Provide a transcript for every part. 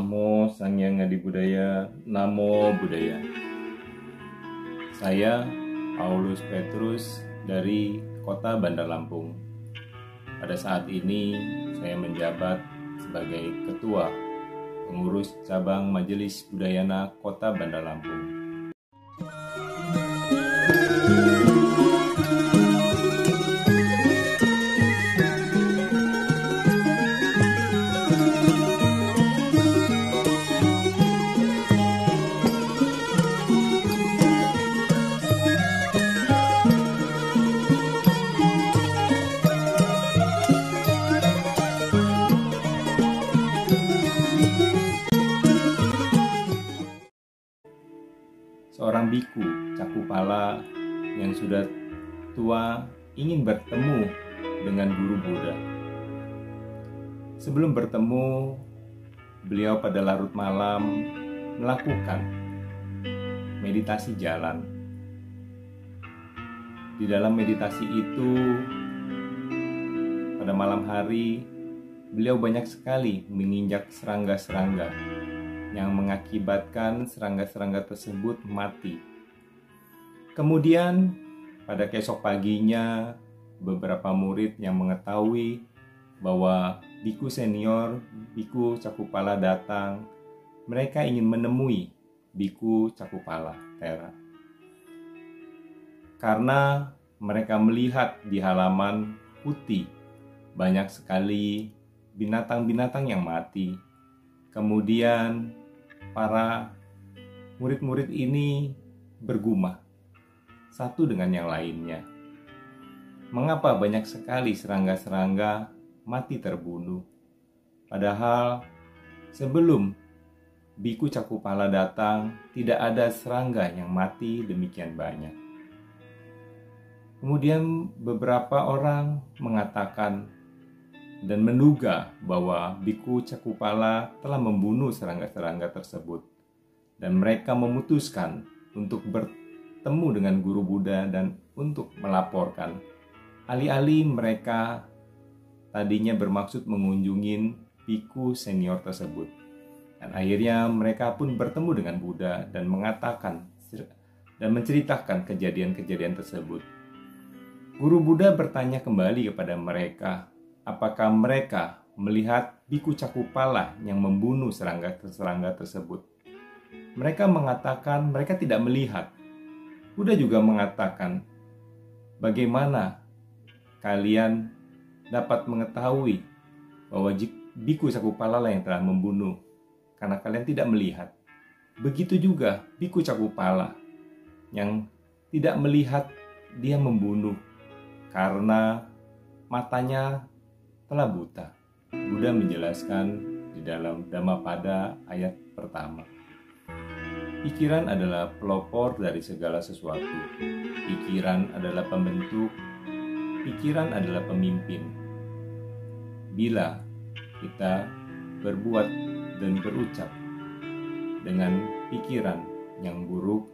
Namo Sang Hyang Adi Budaya, Namo Budaya. Saya Paulus Petrus dari Kota Bandar Lampung. Pada saat ini saya menjabat sebagai Ketua Pengurus Cabang Majelis Budayana Kota Bandar Lampung. Biku Cakupala yang sudah tua ingin bertemu dengan guru Buddha. Sebelum bertemu, beliau pada larut malam melakukan meditasi jalan. Di dalam meditasi itu, pada malam hari, beliau banyak sekali menginjak serangga-serangga yang mengakibatkan serangga-serangga tersebut mati. Kemudian, pada kesok paginya, beberapa murid yang mengetahui bahwa biku senior, biku Cakupala datang, mereka ingin menemui biku Cakupala Tera. Karena mereka melihat di halaman putih banyak sekali binatang-binatang yang mati. Kemudian para murid-murid ini bergumah satu dengan yang lainnya. Mengapa banyak sekali serangga-serangga mati terbunuh? Padahal sebelum Biku Cakupala datang, tidak ada serangga yang mati demikian banyak. Kemudian beberapa orang mengatakan dan menduga bahwa Biku Cakupala telah membunuh serangga-serangga tersebut. Dan mereka memutuskan untuk bertemu dengan guru Buddha dan untuk melaporkan. Alih-alih mereka tadinya bermaksud mengunjungi Biku senior tersebut. Dan akhirnya mereka pun bertemu dengan Buddha dan mengatakan dan menceritakan kejadian-kejadian tersebut. Guru Buddha bertanya kembali kepada mereka apakah mereka melihat biku cakupala yang membunuh serangga-serangga tersebut. Mereka mengatakan mereka tidak melihat. Buddha juga mengatakan, bagaimana kalian dapat mengetahui bahwa biku cakupala yang telah membunuh karena kalian tidak melihat. Begitu juga biku cakupala yang tidak melihat dia membunuh karena matanya telah buta. Buddha menjelaskan di dalam Dhammapada ayat pertama. Pikiran adalah pelopor dari segala sesuatu. Pikiran adalah pembentuk. Pikiran adalah pemimpin. Bila kita berbuat dan berucap dengan pikiran yang buruk,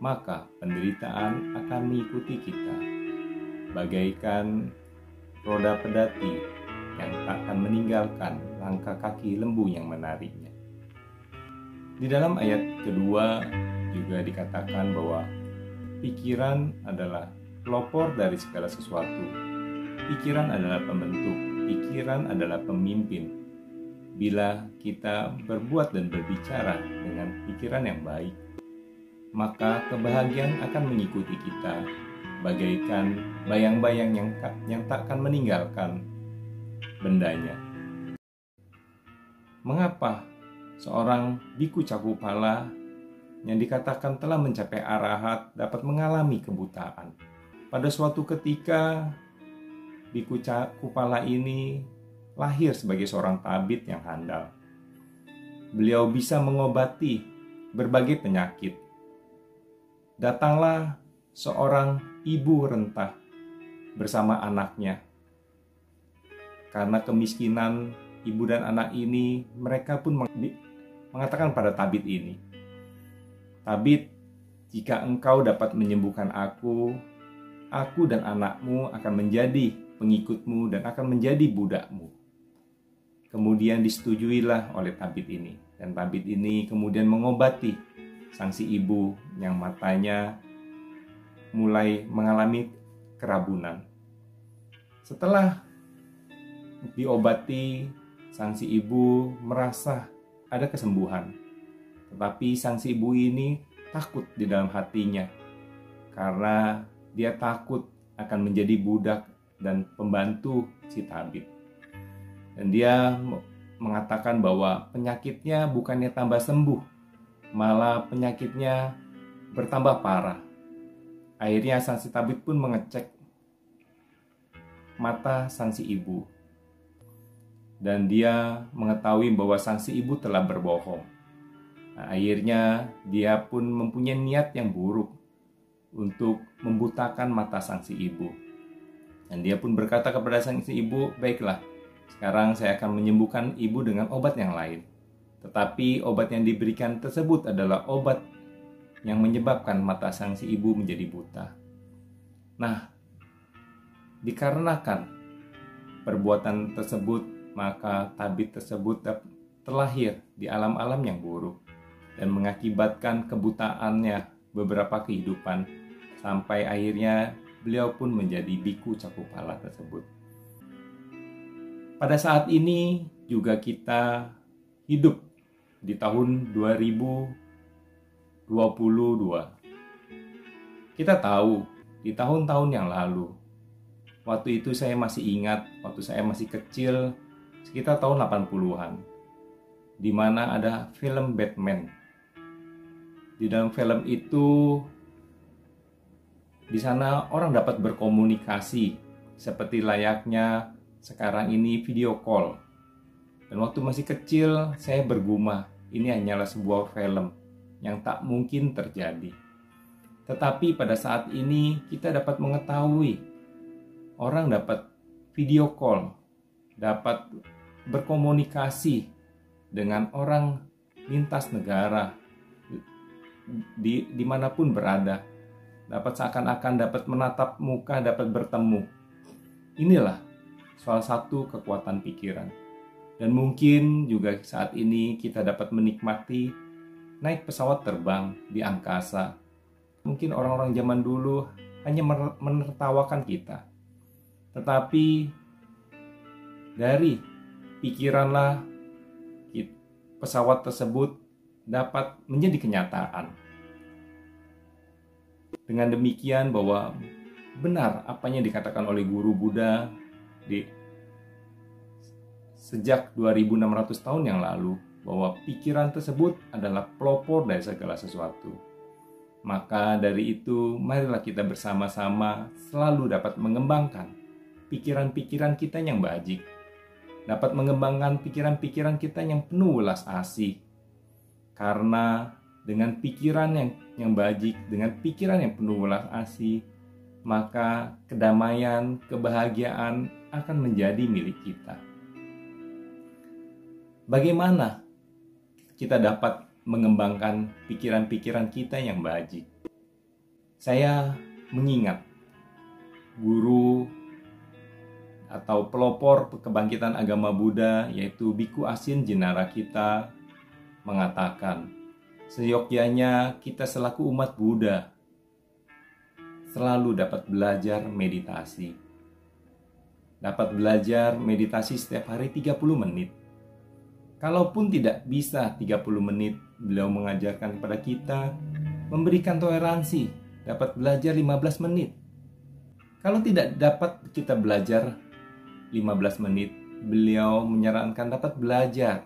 maka penderitaan akan mengikuti kita, bagaikan roda pedati yang takkan meninggalkan langkah kaki lembu yang menariknya. Di dalam ayat kedua juga dikatakan bahwa pikiran adalah pelopor dari segala sesuatu. Pikiran adalah pembentuk, pikiran adalah pemimpin. Bila kita berbuat dan berbicara dengan pikiran yang baik, maka kebahagiaan akan mengikuti kita bagaikan bayang-bayang yang, yang takkan meninggalkan bendanya. Mengapa seorang biku cakupala yang dikatakan telah mencapai arahat dapat mengalami kebutaan? Pada suatu ketika, biku cakupala ini lahir sebagai seorang tabib yang handal. Beliau bisa mengobati berbagai penyakit. Datanglah seorang ibu rentah bersama anaknya. Karena kemiskinan ibu dan anak ini, mereka pun mengatakan pada Tabit ini, Tabit, jika engkau dapat menyembuhkan aku, aku dan anakmu akan menjadi pengikutmu dan akan menjadi budakmu. Kemudian disetujuilah oleh Tabit ini. Dan tabib ini kemudian mengobati sang si ibu yang matanya mulai mengalami kerabunan. Setelah diobati, sang si ibu merasa ada kesembuhan. Tetapi sang si ibu ini takut di dalam hatinya karena dia takut akan menjadi budak dan pembantu si tabib. Dan dia mengatakan bahwa penyakitnya bukannya tambah sembuh, malah penyakitnya bertambah parah. Akhirnya sang si tabib pun mengecek mata sang si ibu. Dan dia mengetahui bahwa sang si ibu telah berbohong. Nah, akhirnya dia pun mempunyai niat yang buruk untuk membutakan mata sang si ibu. Dan dia pun berkata kepada sang si ibu, "Baiklah, sekarang saya akan menyembuhkan ibu dengan obat yang lain. Tetapi obat yang diberikan tersebut adalah obat yang menyebabkan mata sang si ibu menjadi buta. Nah, dikarenakan perbuatan tersebut, maka tabib tersebut terlahir di alam-alam yang buruk dan mengakibatkan kebutaannya beberapa kehidupan sampai akhirnya beliau pun menjadi biku cakupala tersebut. Pada saat ini juga kita hidup di tahun 2022. Kita tahu di tahun-tahun yang lalu, waktu itu saya masih ingat, waktu saya masih kecil, sekitar tahun 80-an, di mana ada film Batman. Di dalam film itu, di sana orang dapat berkomunikasi seperti layaknya sekarang ini video call. Dan waktu masih kecil, saya bergumah, ini hanyalah sebuah film yang tak mungkin terjadi. Tetapi pada saat ini kita dapat mengetahui orang dapat video call, dapat berkomunikasi dengan orang lintas negara di di mana pun berada, dapat seakan-akan dapat menatap muka, dapat bertemu. Inilah salah satu kekuatan pikiran dan mungkin juga saat ini kita dapat menikmati naik pesawat terbang di angkasa. Mungkin orang-orang zaman dulu hanya menertawakan kita. Tetapi dari pikiranlah pesawat tersebut dapat menjadi kenyataan. Dengan demikian bahwa benar apa yang dikatakan oleh guru Buddha di sejak 2600 tahun yang lalu bahwa pikiran tersebut adalah pelopor dari segala sesuatu. Maka dari itu, marilah kita bersama-sama selalu dapat mengembangkan pikiran-pikiran kita yang bajik, dapat mengembangkan pikiran-pikiran kita yang penuh welas asih. Karena dengan pikiran yang yang bajik, dengan pikiran yang penuh welas asih, maka kedamaian, kebahagiaan akan menjadi milik kita bagaimana kita dapat mengembangkan pikiran-pikiran kita yang bajik. Saya mengingat guru atau pelopor kebangkitan agama Buddha yaitu Biku Asin Jenara kita mengatakan seyogyanya kita selaku umat Buddha selalu dapat belajar meditasi. Dapat belajar meditasi setiap hari 30 menit Kalaupun tidak bisa 30 menit, beliau mengajarkan kepada kita memberikan toleransi, dapat belajar 15 menit. Kalau tidak dapat kita belajar 15 menit, beliau menyarankan dapat belajar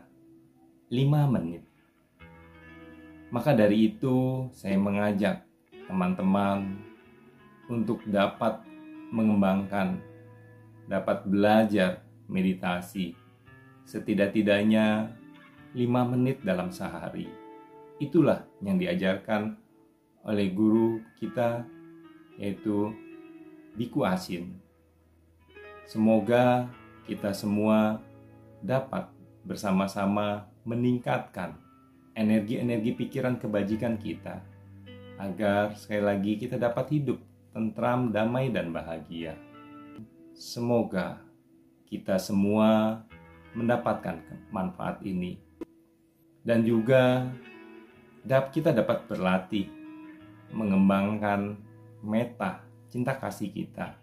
5 menit. Maka dari itu, saya mengajak teman-teman untuk dapat mengembangkan, dapat belajar meditasi setidak-tidaknya 5 menit dalam sehari. Itulah yang diajarkan oleh guru kita yaitu Biku Asin. Semoga kita semua dapat bersama-sama meningkatkan energi-energi pikiran kebajikan kita agar sekali lagi kita dapat hidup tentram, damai, dan bahagia. Semoga kita semua mendapatkan manfaat ini. dan juga kita dapat berlatih mengembangkan meta cinta kasih kita.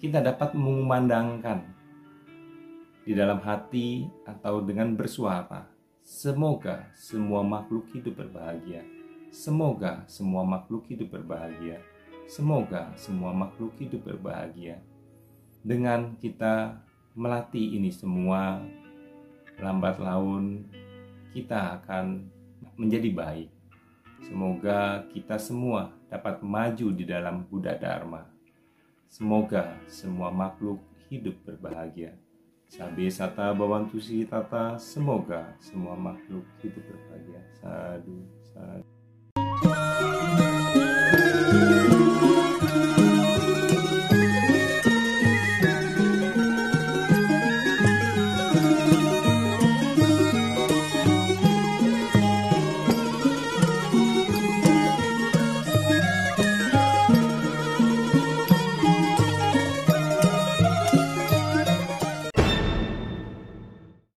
Kita dapat mengumandangkan di dalam hati atau dengan bersuara. Semoga semua makhluk hidup berbahagia. Semoga semua makhluk hidup berbahagia. Semoga semua makhluk hidup berbahagia. Dengan kita melatih ini semua, lambat laun kita akan menjadi baik. Semoga kita semua dapat maju di dalam Buddha Dharma. Semoga semua makhluk hidup berbahagia. Sabe sata bawantu si tata, semoga semua makhluk hidup berbahagia. Sadu, sadu.